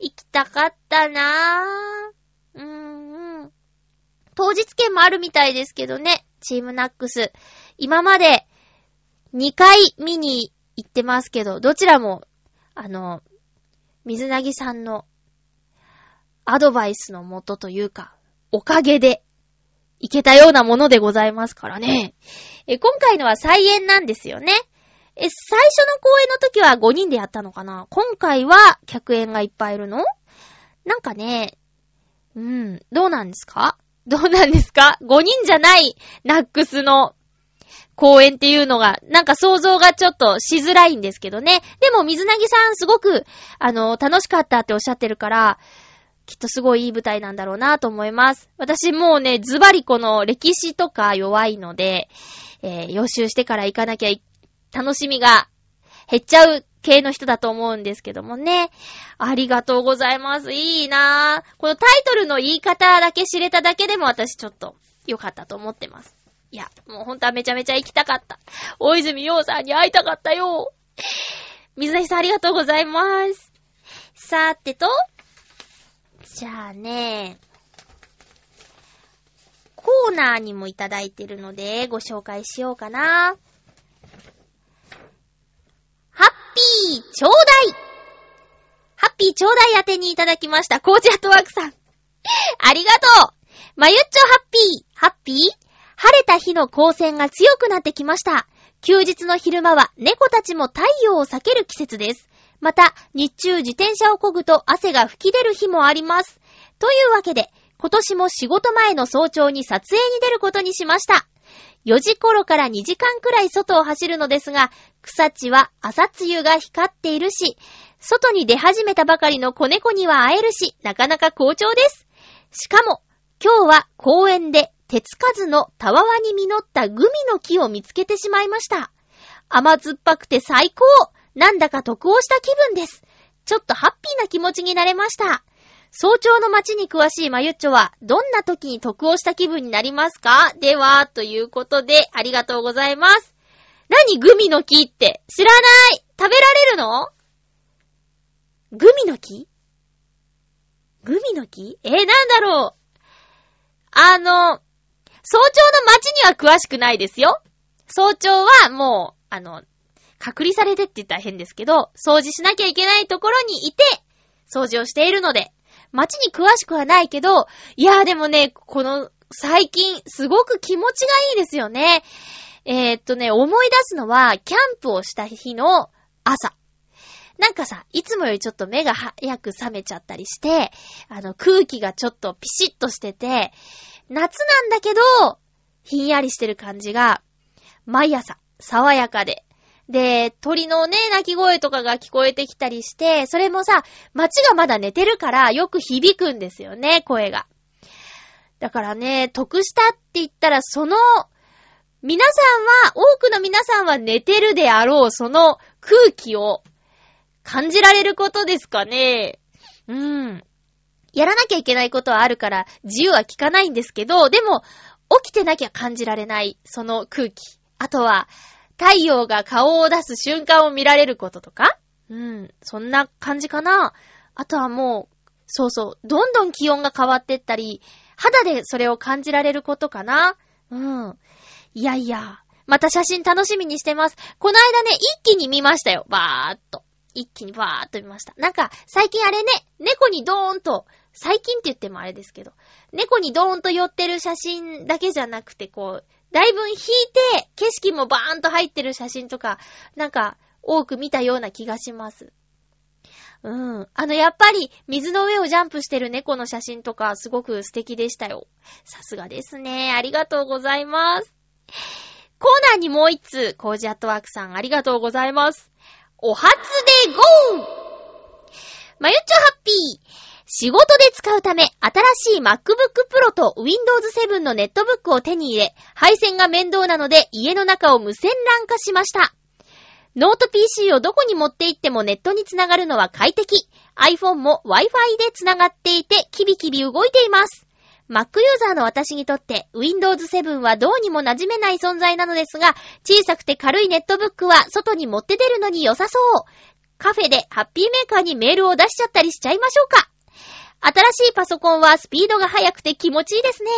行きたかったな。うーん、当日券もあるみたいですけどね。チームナックス。今まで2回見に行ってますけど、どちらも、あの、水なぎさんのアドバイスのもとというか、おかげで行けたようなものでございますからね。え、今回のは再演なんですよね。え、最初の公演の時は5人でやったのかな今回は客演がいっぱいいるの？なんかね、うん、どうなんですか？どうなんですか ?5 人じゃないナックスの公演っていうのが、なんか想像がちょっとしづらいんですけどね。でも水なぎさんすごく、あの、楽しかったっておっしゃってるから、きっとすごいいい舞台なんだろうなと思います。私もうね、ズバリこの歴史とか弱いので、えー、予習してから行かなきゃ楽しみが減っちゃう系の人だと思うんですけどもね。ありがとうございます。いいなぁ。このタイトルの言い方だけ知れただけでも私ちょっと良かったと思ってます。いや、もうほんとはめちゃめちゃ行きたかった。大泉洋さんに会いたかったよ。水谷さんありがとうございます。さーてと、じゃあね、コーナーにもいただいてるのでご紹介しようかな。ハッピーちょうだいハッピーちょうだい宛てにいただきました。コージアットワークさん。ありがとうまゆっちょハッピーハッピー？晴れた日の光線が強くなってきました。休日の昼間は猫たちも太陽を避ける季節です。また、日中自転車を漕ぐと汗が吹き出る日もあります。というわけで、今年も仕事前の早朝に撮影に出ることにしました。4時頃から2時間くらい外を走るのですが、草地は朝露が光っているし、外に出始めたばかりの子猫には会えるし、なかなか好調です。しかも、今日は公園で手つかずのたわわに実ったグミの木を見つけてしまいました。甘酸っぱくて最高なんだか得をした気分です。ちょっとハッピーな気持ちになれました。早朝の街に詳しいまゆっちょは、どんな時に得をした気分になりますか？では、ということで、ありがとうございます。何グミの木って知らない食べられるの？グミの木？グミの木？えー、なんだろうあの、早朝の街には詳しくないですよ。早朝はもう、あの、隔離されてって言ったら変ですけど、掃除しなきゃいけないところにいて、掃除をしているので、街に詳しくはないけど、いやーでもね、この、最近、すごく気持ちがいいですよね。えー、っとね、思い出すのは、キャンプをした日の朝。なんかさ、いつもよりちょっと目が早く覚めちゃったりして、あの、空気がちょっとピシッとしてて、夏なんだけど、ひんやりしてる感じが、毎朝、爽やかで。で、鳥のね、鳴き声とかが聞こえてきたりして、それもさ、街がまだ寝てるからよく響くんですよね、声が。だからね、得したって言ったら、その、皆さんは、多くの皆さんは寝てるであろう、その空気を感じられることですかね。うん。やらなきゃいけないことはあるから、自由は聞かないんですけど、でも、起きてなきゃ感じられない、その空気。あとは、太陽が顔を出す瞬間を見られることとかうん、そんな感じかな。あとはもう、そうそう、どんどん気温が変わってったり、肌でそれを感じられることかな。うん。いやいや、また写真楽しみにしてます。この間ね、一気に見ましたよ。バーっと。一気にバーっと見ました。なんか、最近あれね、猫にドーンと最近って言ってもあれですけど、猫にドーンと寄ってる写真だけじゃなくて、こう、だいぶ引いて、景色もバーンと入ってる写真とか、なんか、多く見たような気がします。うん。あの、やっぱり、水の上をジャンプしてる猫の写真とか、すごく素敵でしたよ。さすがですね。ありがとうございます。コーナーにもう一つ、コージアットワークさん、ありがとうございます。お初でゴーまゆっちょハッピー仕事で使うため、新しい MacBook Pro と Windows 7のネットブックを手に入れ、配線が面倒なので家の中を無線 LAN 化しました。ノート PC をどこに持って行ってもネットにつながるのは快適。iPhone も Wi-Fi でつながっていて、キビキビ動いています。Mac ユーザーの私にとって Windows 7はどうにも馴染めない存在なのですが、小さくて軽いネットブックは外に持って出るのに良さそう。カフェでハッピーメーカーにメールを出しちゃったりしちゃいましょうか。新しいパソコンはスピードが速くて気持ちいいですね。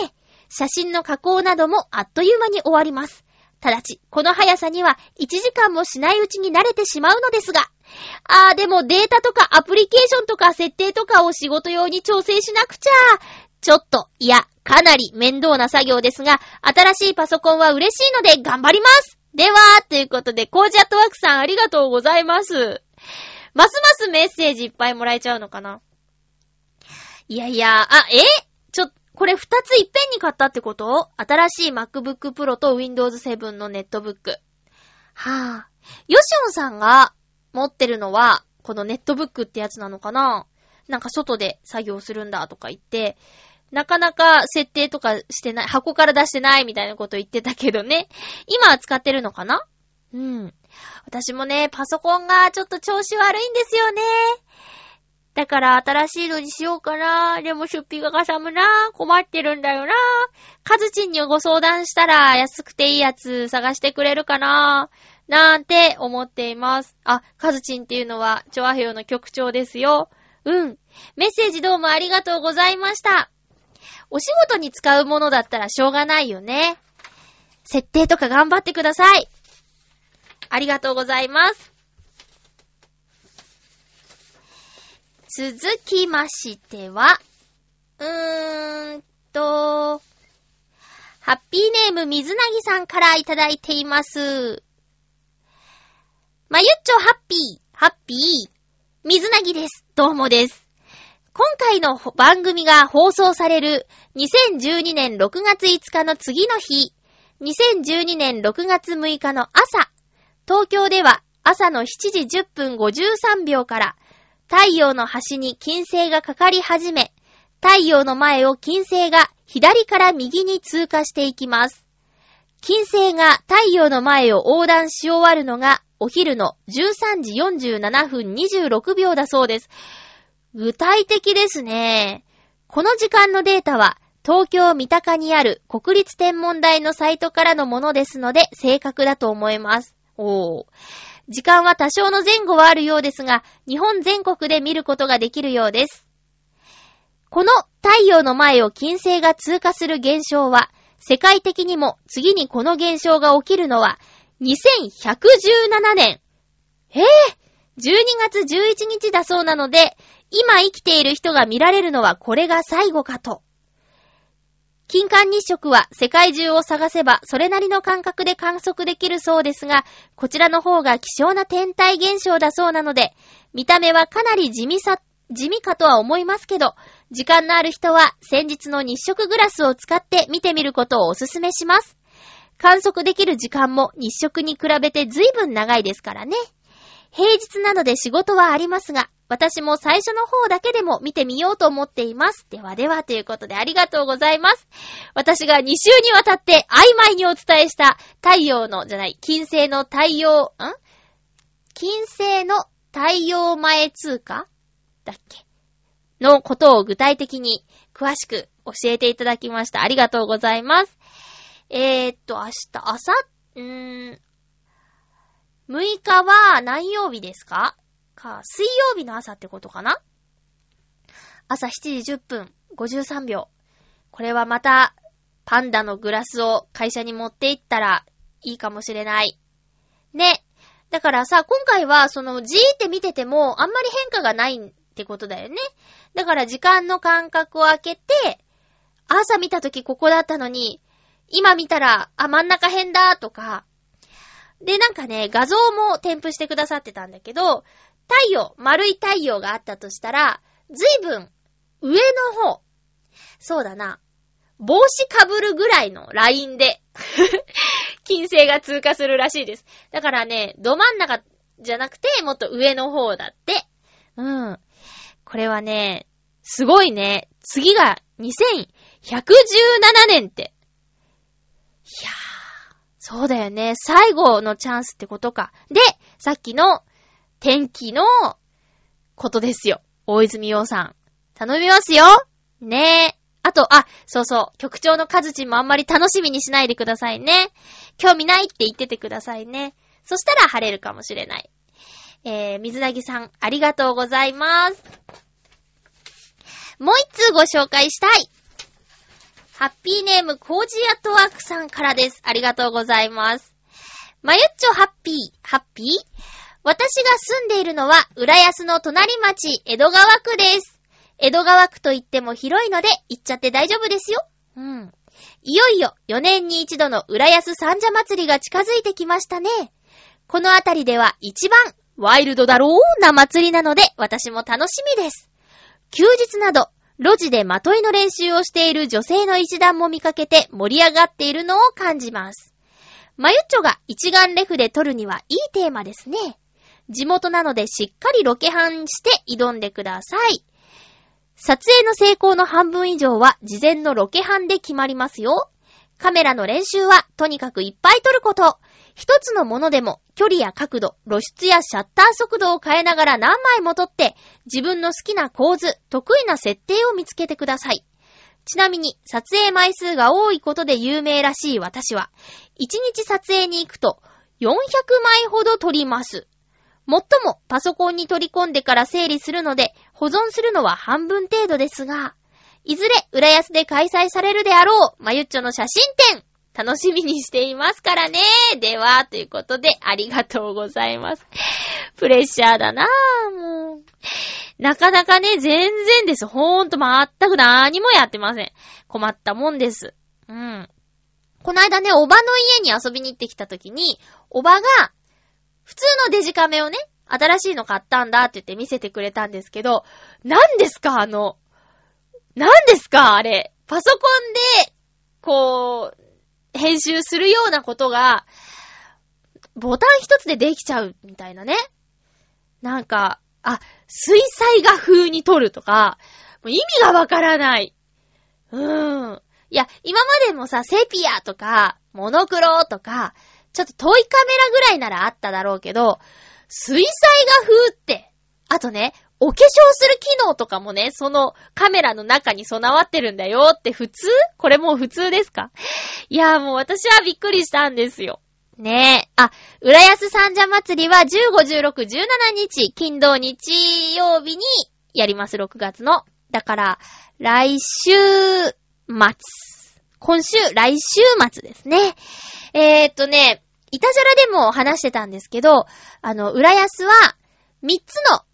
写真の加工などもあっという間に終わります。ただし、この速さには1時間もしないうちに慣れてしまうのですが、あーでもデータとかアプリケーションとか設定とかを仕事用に調整しなくちゃ。ちょっと、いや、かなり面倒な作業ですが、新しいパソコンは嬉しいので頑張りますでは、ということで、コージアットワークさんありがとうございます。ますますメッセージいっぱいもらえちゃうのかな？いやいや、あ、え？ちょ、これ二ついっぺんに買ったってこと？新しい MacBook Pro と Windows 7のネットブック。はぁ、あ。ヨシオンさんが持ってるのは、このネットブックってやつなのかな？なんか外で作業するんだとか言って、なかなか設定とかしてない、箱から出してないみたいなこと言ってたけどね。今は使ってるのかな？うん。私もね、パソコンがちょっと調子悪いんですよね。だから新しいのにしようかな。でも出費がかさむな。困ってるんだよな。カズチンにご相談したら安くていいやつ探してくれるかな。なんて思っています。あ、カズチンっていうのは、チョアヘヨの局長ですよ。うん。メッセージどうもありがとうございました。お仕事に使うものだったらしょうがないよね。設定とか頑張ってください。ありがとうございます。続きましては、うーんと、ハッピーネーム水なぎさんからいただいています。まゆっちょハッピー、ハッピー、水なぎです。どうもです。今回の番組が放送される2012年6月5日の次の日、2012年6月6日の朝、東京では朝の7時10分53秒から太陽の端に金星がかかり始め、太陽の前を金星が左から右に通過していきます。金星が太陽の前を横断し終わるのがお昼の13時47分26秒だそうです。具体的ですね。この時間のデータは東京三鷹にある国立天文台のサイトからのものですので正確だと思います。おー。時間は多少の前後はあるようですが、日本全国で見ることができるようです。この太陽の前を金星が通過する現象は、世界的にも次にこの現象が起きるのは、2117年。えぇ、ー、!12 月11日だそうなので、今生きている人が見られるのはこれが最後かと。金環日食は世界中を探せばそれなりの感覚で観測できるそうですが、こちらの方が希少な天体現象だそうなので、見た目はかなり地味さ、地味かとは思いますけど、時間のある人は先日の日食グラスを使って見てみることをお勧めします。観測できる時間も日食に比べて随分長いですからね。平日なので仕事はありますが、私も最初の方だけでも見てみようと思っています。ではではということでありがとうございます。私が2週にわたって曖昧にお伝えした太陽の、じゃない、金星の太陽、ん？金星の太陽前通過だっけ？のことを具体的に詳しく教えていただきました。ありがとうございます。えー、っと、明日、朝、うー、6日は何曜日ですか？か、水曜日の朝ってことかな？朝7時10分53秒。これはまた、パンダのグラスを会社に持って行ったらいいかもしれない。ね。だからさ、今回はそのじーって見ててもあんまり変化がないってことだよね。だから時間の間隔を空けて、朝見た時ここだったのに、今見たら、あ、真ん中変だとか。で、なんかね、画像も添付してくださってたんだけど、太陽、丸い太陽があったとしたら、ずいぶん上の方、そうだな、帽子かぶるぐらいのラインで (laughs) 金星が通過するらしいです。だからね、ど真ん中じゃなくて、もっと上の方だって。うん。これはね、すごいね。次が2117年って。いやー、そうだよね。最後のチャンスってことか。で、さっきの天気のことですよ。大泉洋さん。頼みますよねえ。あと、あ、そうそう、局長のカズチンもあんまり楽しみにしないでくださいね。興味ないって言っててくださいね。そしたら晴れるかもしれない。えー、水なぎさん、ありがとうございます。もう一通ご紹介したい。ハッピーネームコージアトワークさんからです。ありがとうございます。まゆっちょハッピー、ハッピー？私が住んでいるのは、浦安の隣町、江戸川区です。江戸川区といっても広いので、行っちゃって大丈夫ですよ。うん。いよいよ、4年に一度の浦安三社祭りが近づいてきましたね。このあたりでは一番、ワイルドだろうな祭りなので、私も楽しみです。休日など、路地でまといの練習をしている女性の一団も見かけて盛り上がっているのを感じます。まゆっちょが一眼レフで撮るにはいいテーマですね。地元なのでしっかりロケハンして挑んでください。撮影の成功の半分以上は事前のロケハンで決まりますよ。カメラの練習はとにかくいっぱい撮ること。一つのものでも距離や角度、露出やシャッター速度を変えながら何枚も撮って自分の好きな構図、得意な設定を見つけてください。ちなみに撮影枚数が多いことで有名らしい私は、1日撮影に行くと400枚ほど撮ります。もっともパソコンに取り込んでから整理するので保存するのは半分程度ですが、いずれ浦安で開催されるであろう、まゆっちょの写真展楽しみにしていますからね。では、ということで、ありがとうございます。プレッシャーだなぁ、もう。なかなかね、全然です。ほんと、まったく何もやってません。困ったもんです。うん。この間ね、おばの家に遊びに行ってきた時に、おばが、普通のデジカメをね、新しいの買ったんだって言って見せてくれたんですけど、何ですかあの、何ですかあれ。パソコンで、こう、編集するようなことが、ボタン一つでできちゃうみたいなね。なんか、あ、水彩画風に撮るとか、意味がわからない。うーん。いや、今までもさ、セピアとか、モノクロとか、ちょっと遠いカメラぐらいならあっただろうけど、水彩画風って、あとね、お化粧する機能とかもね、そのカメラの中に備わってるんだよって普通？これもう普通ですか？いやーもう私はびっくりしたんですよ。ねえ。あ、浦安三社祭りは15、16、17日、金土日曜日にやります、6月の。だから、来週末。今週、来週末ですね。えー、っとね、いたじゃらでも話してたんですけど、あの、浦安は3つの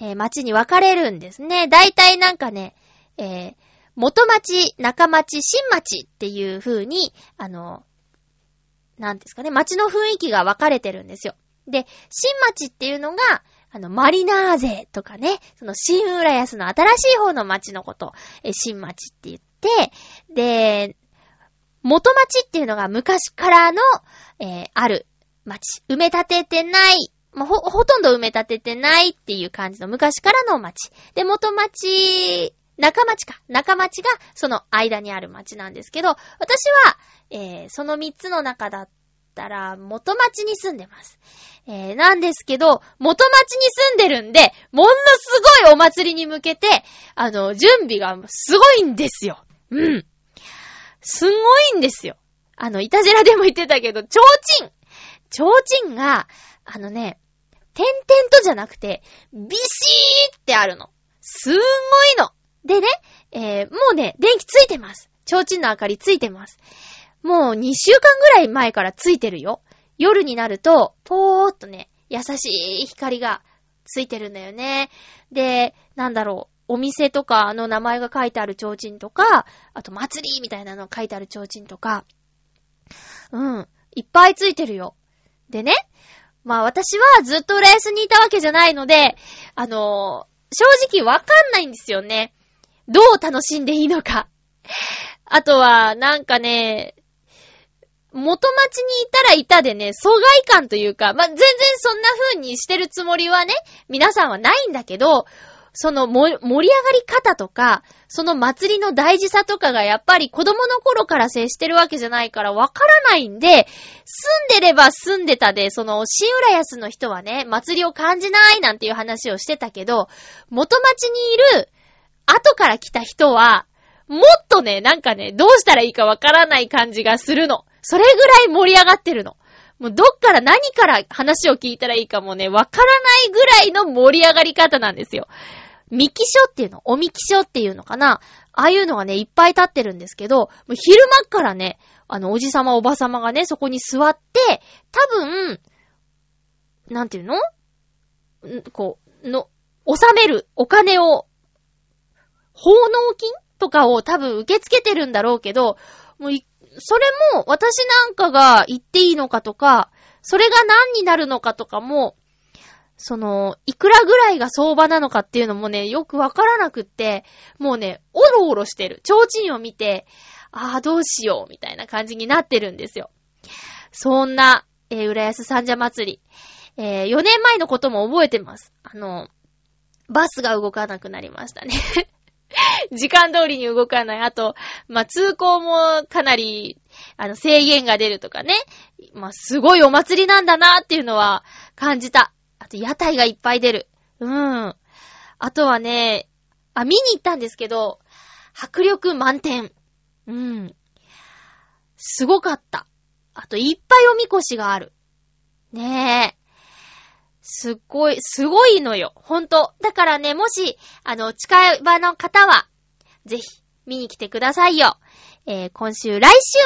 えー、町に分かれるんですね。だいたいなんかね、えー、元町、中町、新町っていう風に、あの、なんですかね、町の雰囲気が分かれてるんですよ。で、新町っていうのが、あの、マリナーゼとかね、その新浦安の新しい方の町のこと、え新町って言って、で、元町っていうのが昔からの、えー、ある町。埋め立ててないまあ、ほ、ほとんど埋め立ててないっていう感じの昔からの町。で、元町、中町か。中町がその間にある町なんですけど、私は、えー、その三つの中だったら、元町に住んでます。えー、なんですけど、元町に住んでるんで、ものすごいお祭りに向けて、あの、準備がすごいんですよ。うん。すごいんですよ。あの、いたじらでも言ってたけど、ちょうちん。ちょうちんが、あのね、点々とじゃなくて、ビシーってあるの。すんごいの。でね、えー、もうね、電気ついてます。提灯の明かりついてます。もう2週間ぐらい前からついてるよ。夜になると、ぽーっとね、優しい光がついてるんだよね。で、なんだろう。お店とかの名前が書いてある提灯とか、あと祭りみたいなの書いてある提灯とか、うん、いっぱいついてるよ。でね、まあ私はずっと浦安にいたわけじゃないので、あのー、正直わかんないんですよね。どう楽しんでいいのか。あとは、なんかね、元町にいたらいたでね、疎外感というか、まあ、全然そんな風にしてるつもりはね、皆さんはないんだけど、その盛り上がり方とか、その祭りの大事さとかがやっぱり子供の頃から接してるわけじゃないからわからないんで、住んでれば住んでたで、その新浦安の人はね、祭りを感じないなんていう話をしてたけど、元町にいる後から来た人は、もっとね、なんかね、どうしたらいいかわからない感じがするの。それぐらい盛り上がってるの。もうどっから何から話を聞いたらいいかもね、わからないぐらいの盛り上がり方なんですよ。ミキショっていうの、おみきしょっていうのかな？ああいうのがね、いっぱい立ってるんですけど、もう昼間っからね、あの、おじさまおばさまがね、そこに座って、多分、なんていうの？んこう、の、納めるお金を、奉納金とかを多分受け付けてるんだろうけど、もうそれも私なんかが言っていいのかとか、それが何になるのかとかも、その、いくらぐらいが相場なのかっていうのもね、よくわからなくって、もうね、おろおろしてる。提灯を見て、ああ、どうしよう、みたいな感じになってるんですよ。そんな、えー、浦安三社祭り。えー、4年前のことも覚えてます。あの、バスが動かなくなりましたね (laughs) 時間通りに動かない。あと、まあ、通行もかなり、あの、制限が出るとかね。まあ、すごいお祭りなんだなっていうのは感じた。あと、屋台がいっぱい出る。うん。あとはね、あ、見に行ったんですけど、迫力満点。うん。すごかった。あと、いっぱいおみこしがある。ねえ。すっごい、すごいのよ。ほんと。だからね、もし、あの、近場の方は、ぜひ、見に来てくださいよ。えー、今週、来週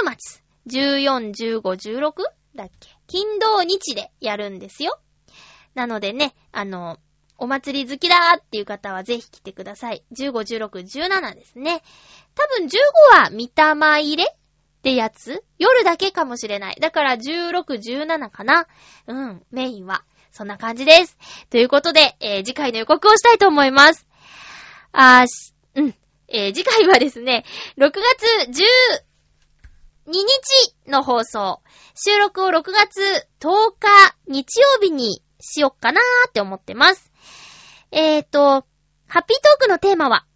末、14、15、16? だっけ？金土日でやるんですよ。なのでね、あの、お祭り好きだーっていう方はぜひ来てください。15、16、17ですね。多分15は見たま入れってやつ？夜だけかもしれない。だから16、17かな？うん、メインは。そんな感じです。ということで、えー、次回の予告をしたいと思います。あーし、うん。えー、次回はですね、6月12日の放送。収録を6月10日日曜日にしよっかなーって思ってます。えーと、ハッピートークのテーマは、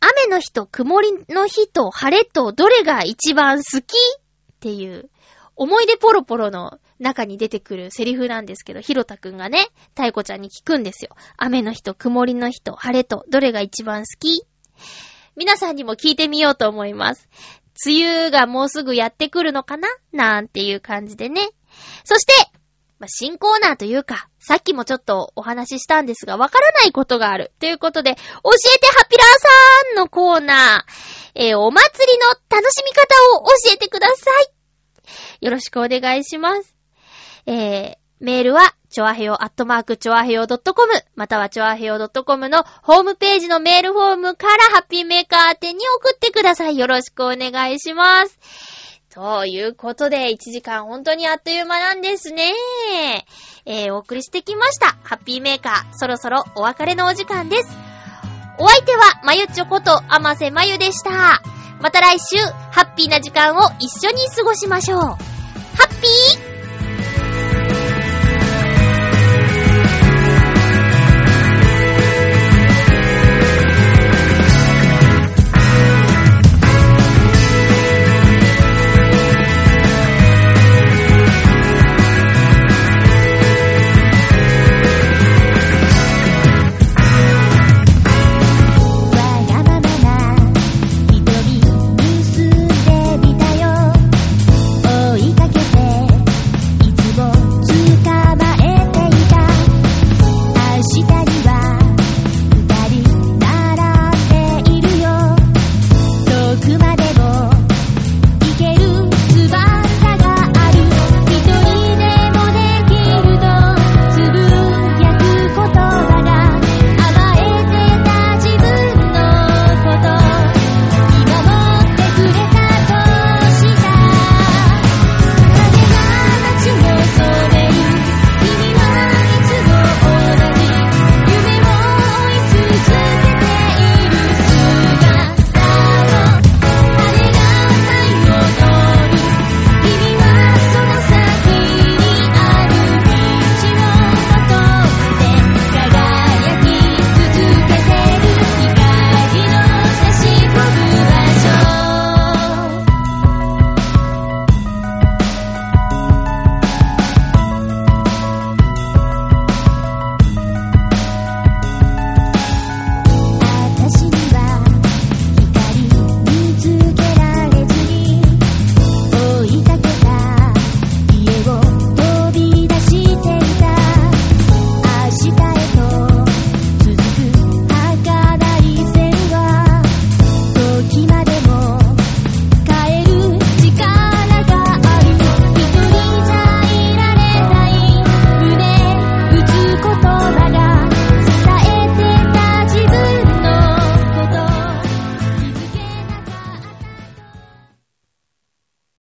雨の日と曇りの日と晴れとどれが一番好きっていう、思い出ポロポロの中に出てくるセリフなんですけど、ひろたくんがね、たいこちゃんに聞くんですよ。雨の日と曇りの日と晴れとどれが一番好き皆さんにも聞いてみようと思います。梅雨がもうすぐやってくるのかな？なんていう感じでね。そして、まあ、新コーナーというか、さっきもちょっとお話ししたんですが、わからないことがある。ということで、教えてハピラーさんのコーナー、えー、お祭りの楽しみ方を教えてください。よろしくお願いします。えー、メールは、ちょあへよ、アットマーク、ちょあへよ .com、またはちょあへよ .com のホームページのメールフォームからハッピーメーカー宛てに送ってください。よろしくお願いします。ということで、1時間本当にあっという間なんですね。えー、お送りしてきました。ハッピーメーカー、そろそろお別れのお時間です。お相手は、まゆちょこと、あませまゆでした。また来週、ハッピーな時間を一緒に過ごしましょう。ハッピー